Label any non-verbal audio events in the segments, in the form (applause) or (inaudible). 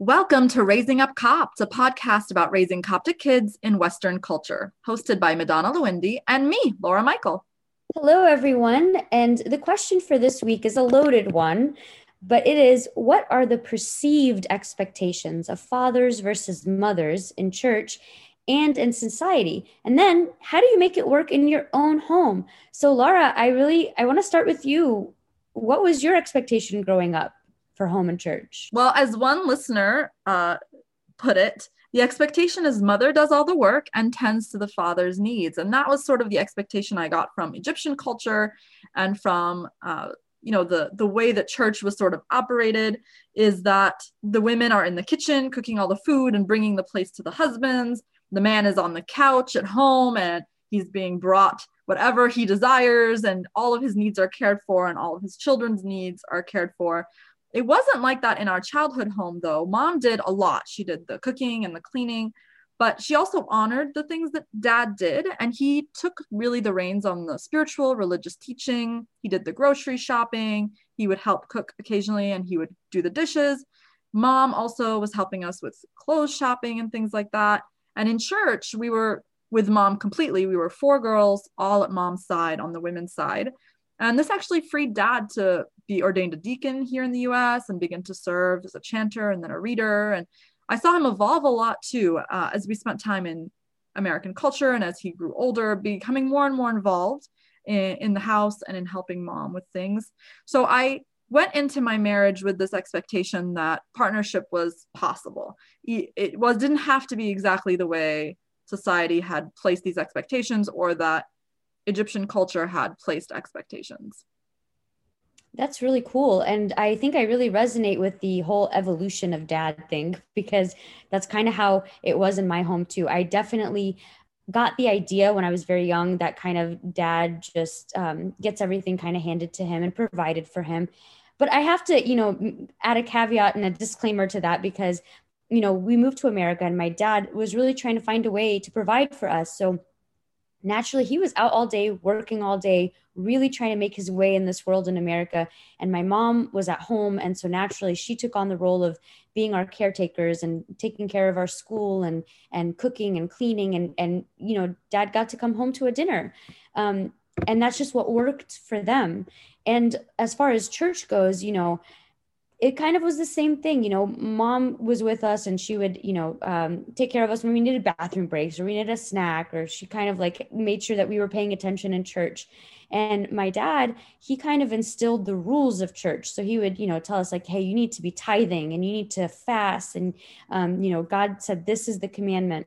Welcome to Raising Up Copts, a podcast about raising Coptic kids in Western culture, hosted by Madonna Lewindi and me, Laura Michael. Hello, everyone. And the question for this week is a loaded one, but it is what are the perceived expectations of fathers versus mothers in church and in society? And then how do you make it work in your own home? So, Laura, I really I want to start with you. What was your expectation growing up? For home and church? Well, as one listener uh, put it, the expectation is mother does all the work and tends to the father's needs. And that was sort of the expectation I got from Egyptian culture and from, uh, you know, the, the way that church was sort of operated is that the women are in the kitchen cooking all the food and bringing the place to the husbands. The man is on the couch at home and he's being brought whatever he desires and all of his needs are cared for and all of his children's needs are cared for it wasn't like that in our childhood home, though. Mom did a lot. She did the cooking and the cleaning, but she also honored the things that dad did. And he took really the reins on the spiritual, religious teaching. He did the grocery shopping. He would help cook occasionally and he would do the dishes. Mom also was helping us with clothes shopping and things like that. And in church, we were with mom completely. We were four girls, all at mom's side on the women's side. And this actually freed dad to be ordained a deacon here in the US and begin to serve as a chanter and then a reader. And I saw him evolve a lot too uh, as we spent time in American culture and as he grew older, becoming more and more involved in, in the house and in helping mom with things. So I went into my marriage with this expectation that partnership was possible. It was didn't have to be exactly the way society had placed these expectations or that Egyptian culture had placed expectations. That's really cool. And I think I really resonate with the whole evolution of dad thing because that's kind of how it was in my home too. I definitely got the idea when I was very young that kind of dad just um, gets everything kind of handed to him and provided for him. But I have to, you know, add a caveat and a disclaimer to that because, you know, we moved to America and my dad was really trying to find a way to provide for us. So naturally he was out all day working all day really trying to make his way in this world in america. And my mom was at home. And so naturally she took on the role of being our caretakers and taking care of our school and and cooking and cleaning. And and you know dad got to come home to a dinner. Um, and that's just what worked for them. And as far as church goes you know it kind of was the same thing you know mom was with us and she would you know um, take care of us when we needed bathroom breaks or we needed a snack or she kind of like made sure that we were paying attention in church. And my dad he kind of instilled the rules of church. So he would you know tell us like hey you need to be tithing and you need to fast and um, you know god said this is the commandment.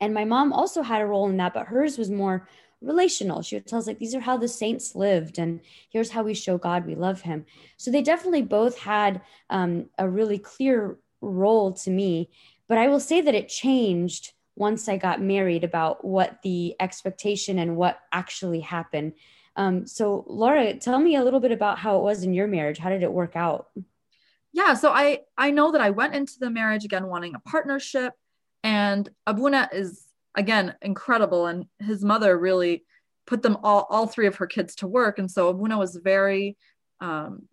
And my mom also had a role in that but hers was more relational. She would tell us like these are how the saints lived, and here's how we show God we love Him. So they definitely both had um, a really clear role to me. But I will say that it changed once I got married about what the expectation and what actually happened. Um, so Laura, tell me a little bit about how it was in your marriage. How did it work out? Yeah, so I I know that I went into the marriage again wanting a partnership, and Abuna is again incredible. And his mother really put them all all three of her kids to work. And so abuna was very um,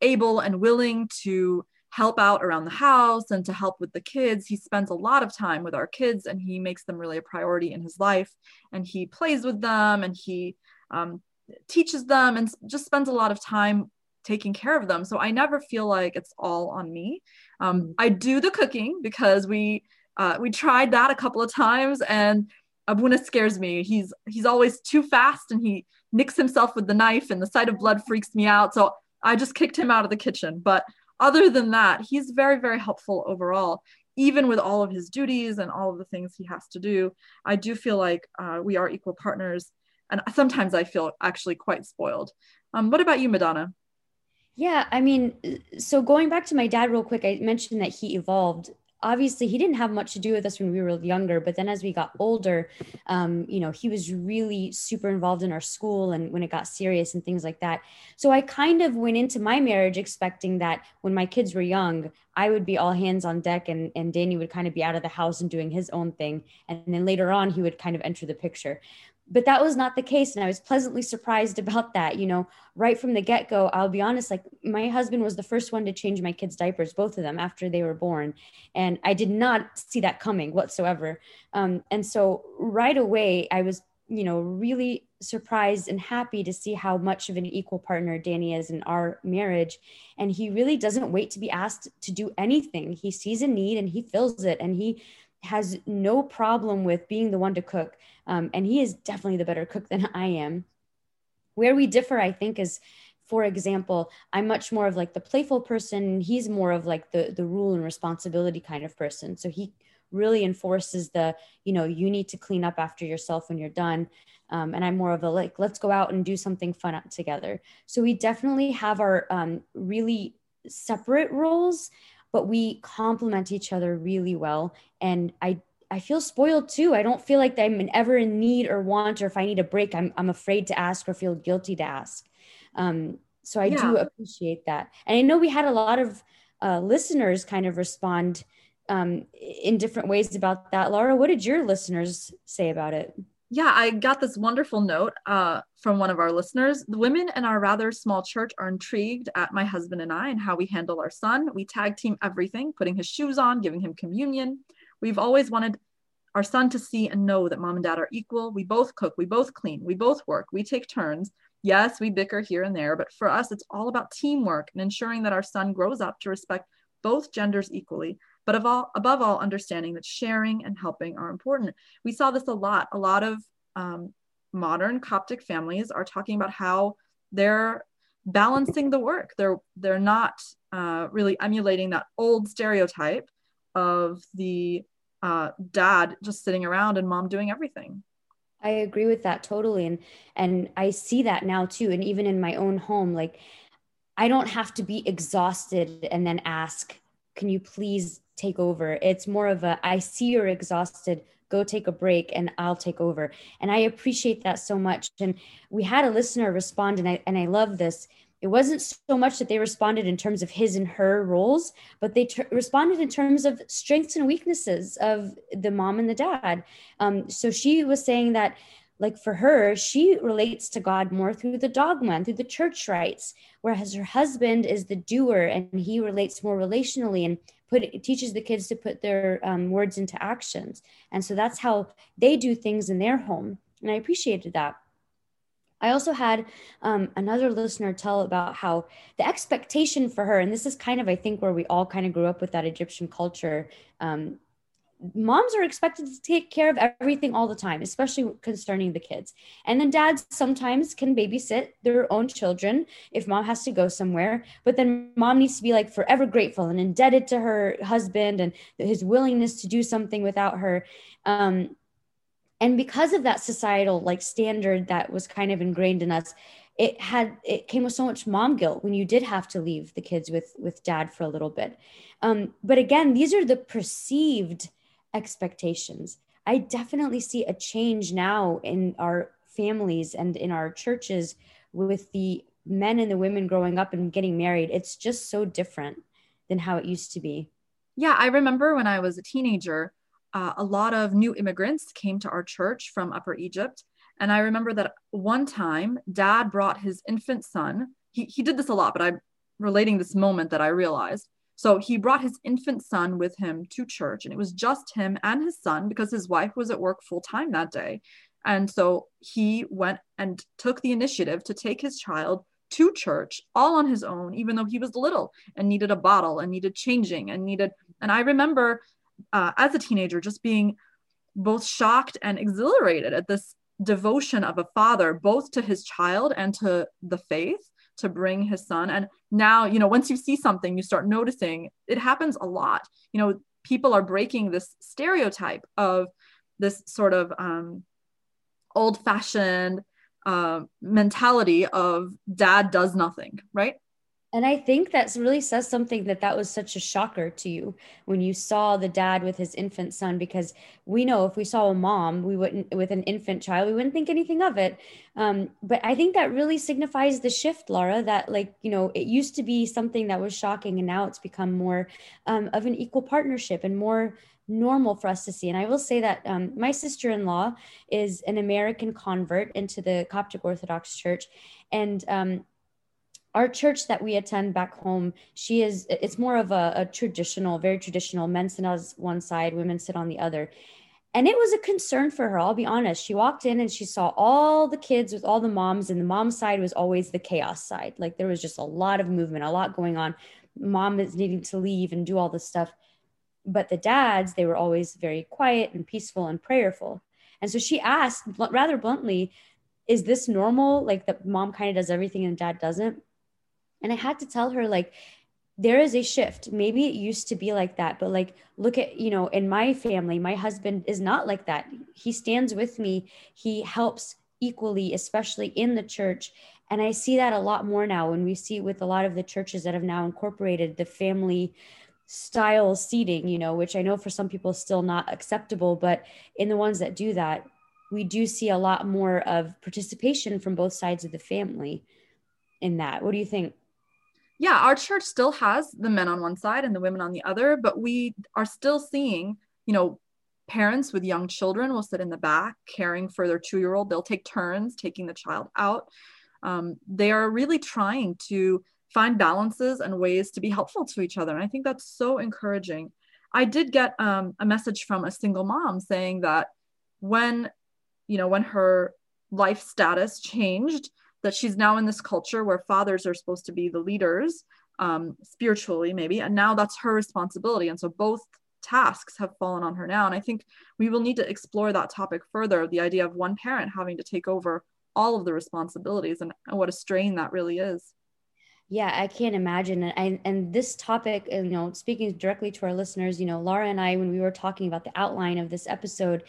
able and willing to help out around the house and to help with the kids. He spends a lot of time with our kids and he makes them really a priority in his life. And he plays with them and he um, teaches them and just spends a lot of time taking care of them. So i never feel like it's all on me. Um, i do the cooking because we uh, we tried that a couple of times, and Abuna scares me. He's he's always too fast, and he nicks himself with the knife, and the sight of blood freaks me out. So I just kicked him out of the kitchen. But other than that, he's very very helpful overall. Even with all of his duties and all of the things he has to do, I do feel like uh, we are equal partners, and sometimes I feel actually quite spoiled. Um, what about you, Madonna? Yeah, I mean, so going back to my dad real quick, I mentioned that he evolved obviously he didn't have much to do with us when we were younger but then as we got older um, you know he was really super involved in our school and when it got serious and things like that. So i kind of went into my marriage expecting that when my kids were young i would be all hands on deck and, and danny would kind of be out of the house and doing his own thing. And then later on he would kind of enter the picture but that was not the case and i was pleasantly surprised about that you know right from the get-go i'll be honest like my husband was the first one to change my kids diapers both of them after they were born and i did not see that coming whatsoever. Um, and so right away i was you know really surprised and happy to see how much of an equal partner danny is in our marriage and he really doesn't wait to be asked to do anything. He sees a need and he fills it and he has no problem with being the one to cook. Um, and he is definitely the better cook (laughs) than I am. Where we differ, I think, is for example, I'm much more of like the playful person. He's more of like the the rule and responsibility kind of person. So he really enforces the, you know, you need to clean up after yourself when you're done. Um, and I'm more of a like, let's go out and do something fun together. So we definitely have our um, really separate roles but we complement each other really well. And I I feel spoiled too. I don't feel like I'm ever in need or want, or if I need a break, I'm I'm afraid to ask or feel guilty to ask. Um, so I yeah. do appreciate that. And I know we had a lot of uh, listeners kind of respond um, in different ways about that. Laura, what did your listeners say about it? Yeah, I got this wonderful note uh, from one of our listeners. The women in our rather small church are intrigued at my husband and I and how we handle our son. We tag team everything, putting his shoes on, giving him communion. We've always wanted our son to see and know that mom and dad are equal. We both cook, we both clean, we both work, we take turns. Yes, we bicker here and there, but for us, it's all about teamwork and ensuring that our son grows up to respect both genders equally but of all, above all, understanding that sharing and helping are important. We saw this a lot. A lot of um, modern Coptic families are talking about how they're balancing the work. They're they're not uh, really emulating that old stereotype of the uh, dad just sitting around and mom doing everything. I agree with that totally, and and I see that now too. And even in my own home, like I don't have to be exhausted and then ask, "Can you please take over. It's more of a I see you're exhausted, go take a break and I'll take over. And I appreciate that so much. And we had a listener respond and I and I love this. It wasn't so much that they responded in terms of his and her roles, but they responded in terms of strengths and weaknesses of the mom and the dad. Um, so she was saying that like for her, she relates to God more through the dogma and through the church rites, whereas her husband is the doer and he relates more relationally and put it teaches the kids to put their um, words into actions and so that's how they do things in their home and i appreciated that I also had um, another listener tell about how the expectation for her, and this is kind of, I think, where we all kind of grew up with that Egyptian culture. Um, moms are expected to take care of everything all the time, especially concerning the kids. And then dads sometimes can babysit their own children if mom has to go somewhere. But then mom needs to be like forever grateful and indebted to her husband and his willingness to do something without her. Um, and because of that societal like standard that was kind of ingrained in us, it had it came with so much mom guilt when you did have to leave the kids with with dad for a little bit. Um, but again, these are the perceived expectations. I definitely see a change now in our families and in our churches with the men and the women growing up and getting married. It's just so different than how it used to be. Yeah, I remember when I was a teenager, uh, a lot of new immigrants came to our church from Upper Egypt. And I remember that one time, dad brought his infant son. He, he did this a lot, but I'm relating this moment that I realized. So he brought his infant son with him to church, and it was just him and his son because his wife was at work full time that day. And so he went and took the initiative to take his child to church all on his own, even though he was little and needed a bottle and needed changing and needed. And I remember uh, as a teenager just being both shocked and exhilarated at this devotion of a father, both to his child and to the faith to bring his son. And now, you know, once you see something, you start noticing it happens a lot. You know, people are breaking this stereotype of this sort of um, old fashioned uh, mentality of dad does nothing, right? And I think that really says something that that was such a shocker to you when you saw the dad with his infant son, because we know if we saw a mom, we wouldn't, with an infant child, we wouldn't think anything of it. Um, but I think that really signifies the shift, Laura, that like, you know, it used to be something that was shocking and now it's become more um, of an equal partnership and more normal for us to see. And I will say that um, my sister in law is an American convert into the Coptic Orthodox Church. And um, our church that we attend back home, she is, it's more of a, a traditional, very traditional. Men sit on one side, women sit on the other. And it was a concern for her, I'll be honest. She walked in and she saw all the kids with all the moms, and the mom side was always the chaos side. Like there was just a lot of movement, a lot going on. Mom is needing to leave and do all this stuff. But the dads, they were always very quiet and peaceful and prayerful. And so she asked rather bluntly, Is this normal? Like the mom kind of does everything and dad doesn't? And I had to tell her, like, there is a shift. Maybe it used to be like that, but like, look at, you know, in my family, my husband is not like that. He stands with me, he helps equally, especially in the church. And I see that a lot more now when we see with a lot of the churches that have now incorporated the family style seating, you know, which I know for some people is still not acceptable, but in the ones that do that, we do see a lot more of participation from both sides of the family in that. What do you think? Yeah, our church still has the men on one side and the women on the other, but we are still seeing, you know, parents with young children will sit in the back caring for their two year old. They'll take turns taking the child out. Um, they are really trying to find balances and ways to be helpful to each other. And I think that's so encouraging. I did get um, a message from a single mom saying that when, you know, when her life status changed, that she's now in this culture where fathers are supposed to be the leaders um, spiritually maybe and now that's her responsibility. And so both tasks have fallen on her now. And i think we will need to explore that topic further the idea of one parent having to take over all of the responsibilities and, and what a strain that really is. Yeah i can't imagine. And, and this topic you know speaking directly to our listeners you know laura and i when we were talking about the outline of this episode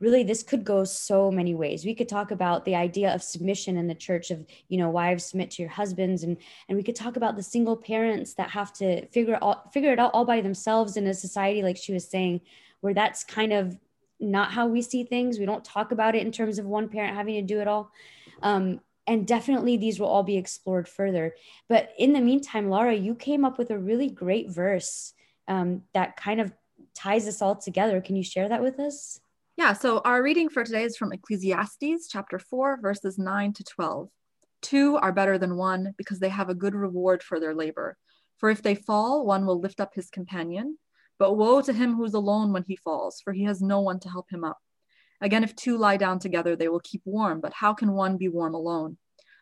really this could go so many ways. We could talk about the idea of submission in the church of you know wives submit to your husbands and and we could talk about the single parents that have to figure out figure it out all by themselves in a society like she was saying where that's kind of not how we see things. We don't talk about it in terms of one parent having to do it all. Um, and definitely these will all be explored further. But in the meantime laura you came up with a really great verse um, that kind of ties us all together. Can you share that with us yeah, so our reading for today is from Ecclesiastes chapter 4, verses 9 to 12. Two are better than one because they have a good reward for their labor. For if they fall, one will lift up his companion. But woe to him who is alone when he falls, for he has no one to help him up. Again, if two lie down together, they will keep warm, but how can one be warm alone?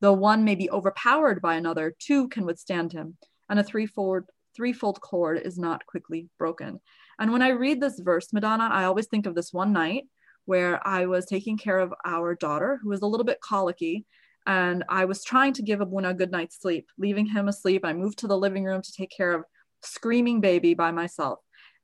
Though one may be overpowered by another, two can withstand him, and a threefold, threefold cord is not quickly broken. And when I read this verse, Madonna, I always think of this one night where I was taking care of our daughter who was a little bit colicky. And I was trying to give Abuna a good night's sleep, leaving him asleep. I moved to the living room to take care of screaming baby by myself.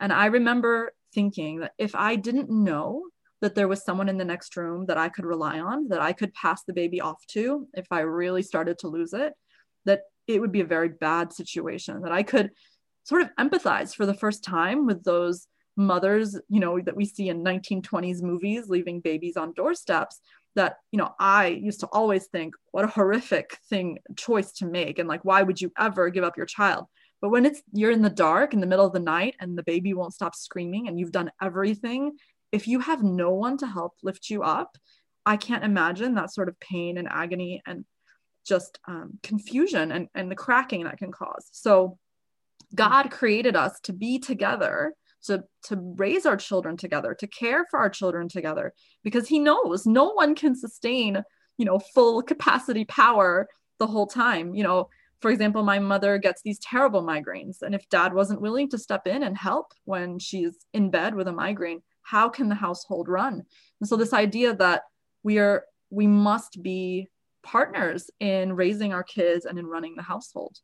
And I remember thinking that if I didn't know that there was someone in the next room that I could rely on, that I could pass the baby off to if I really started to lose it, that it would be a very bad situation, that I could sort of empathize for the first time with those mothers, you know, that we see in 1920s movies leaving babies on doorsteps that, you know, I used to always think what a horrific thing choice to make and like why would you ever give up your child? But when it's you're in the dark in the middle of the night and the baby won't stop screaming and you've done everything, if you have no one to help lift you up, I can't imagine that sort of pain and agony and just um, confusion and, and the cracking that can cause. So Mm-hmm. God created us to be together, to, to raise our children together, to care for our children together, because He knows no one can sustain, you know, full capacity power the whole time. You know, for example, my mother gets these terrible migraines. And if dad wasn't willing to step in and help when she's in bed with a migraine, how can the household run? And so, this idea that we are, we must be partners in raising our kids and in running the household.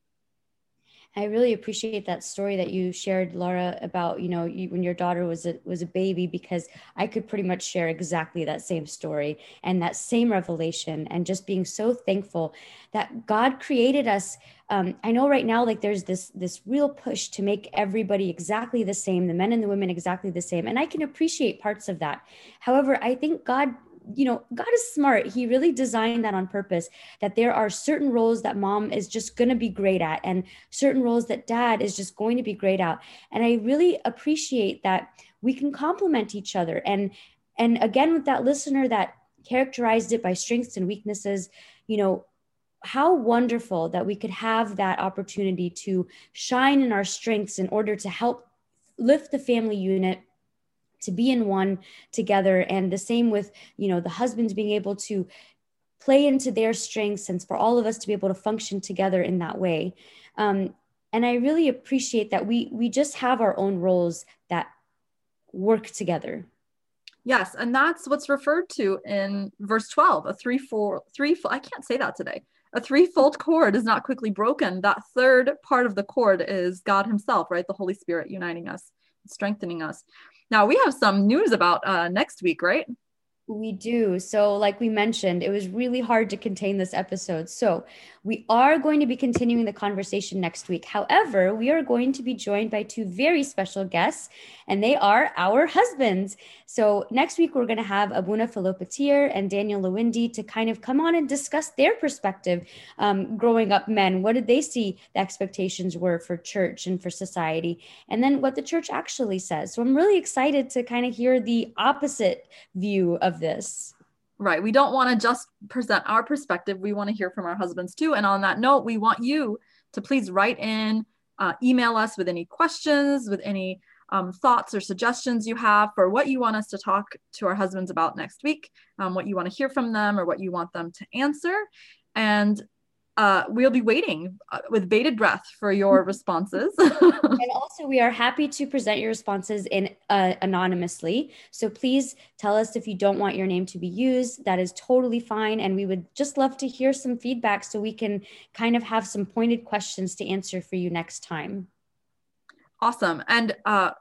I really appreciate that story that you shared, Laura, about you know you, when your daughter was a was a baby, because I could pretty much share exactly that same story and that same revelation, and just being so thankful that God created us. Um, I know right now, like there's this this real push to make everybody exactly the same, the men and the women exactly the same, and I can appreciate parts of that. However, I think God you know, God is smart. He really designed that on purpose that there are certain roles that mom is just going to be great at and certain roles that dad is just going to be great at. And I really appreciate that we can complement each other. And and again with that listener that characterized it by strengths and weaknesses, you know, how wonderful that we could have that opportunity to shine in our strengths in order to help lift the family unit to be in one together. And the same with you know the husbands being able to play into their strengths and for all of us to be able to function together in that way. Um, and i really appreciate that we we just have our own roles that work together. Yes and that's what's referred to in verse 12 a three four three i can't say that today. A threefold cord is not quickly broken. That third part of the cord is god himself right? The holy spirit uniting us strengthening us now we have some news about uh, next week, right? We do. So, like we mentioned, it was really hard to contain this episode. So, we are going to be continuing the conversation next week. However, we are going to be joined by two very special guests, and they are our husbands. So, next week, we're going to have Abuna Philopatir and Daniel Lewindi to kind of come on and discuss their perspective um, growing up men. What did they see the expectations were for church and for society? And then what the church actually says. So, I'm really excited to kind of hear the opposite view of this. Right. We don't want to just present our perspective. We want to hear from our husbands too. And on that note, we want you to please write in, uh, email us with any questions, with any um, thoughts or suggestions you have for what you want us to talk to our husbands about next week, um, what you want to hear from them, or what you want them to answer. And uh, we'll be waiting uh, with bated breath for your (laughs) responses. and also, we are happy to present your responses in uh, anonymously. So please tell us if you don't want your name to be used. That is totally fine, and we would just love to hear some feedback so we can kind of have some pointed questions to answer for you next time. Awesome. And uh,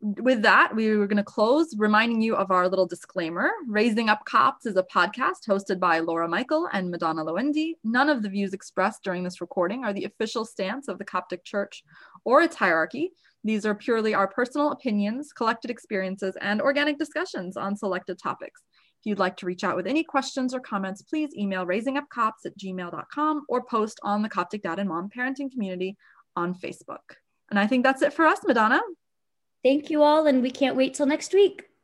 with that, we were going to close reminding you of our little disclaimer. Raising Up Copts is a podcast hosted by Laura Michael and Madonna Lewindi. None of the views expressed during this recording are the official stance of the Coptic Church or its hierarchy. These are purely our personal opinions, collected experiences, and organic discussions on selected topics. If you'd like to reach out with any questions or comments, please email raisingupcopts at gmail.com or post on the Coptic Dad and Mom Parenting Community on Facebook. And I think that's it for us, Madonna. Thank you all, and we can't wait till next week.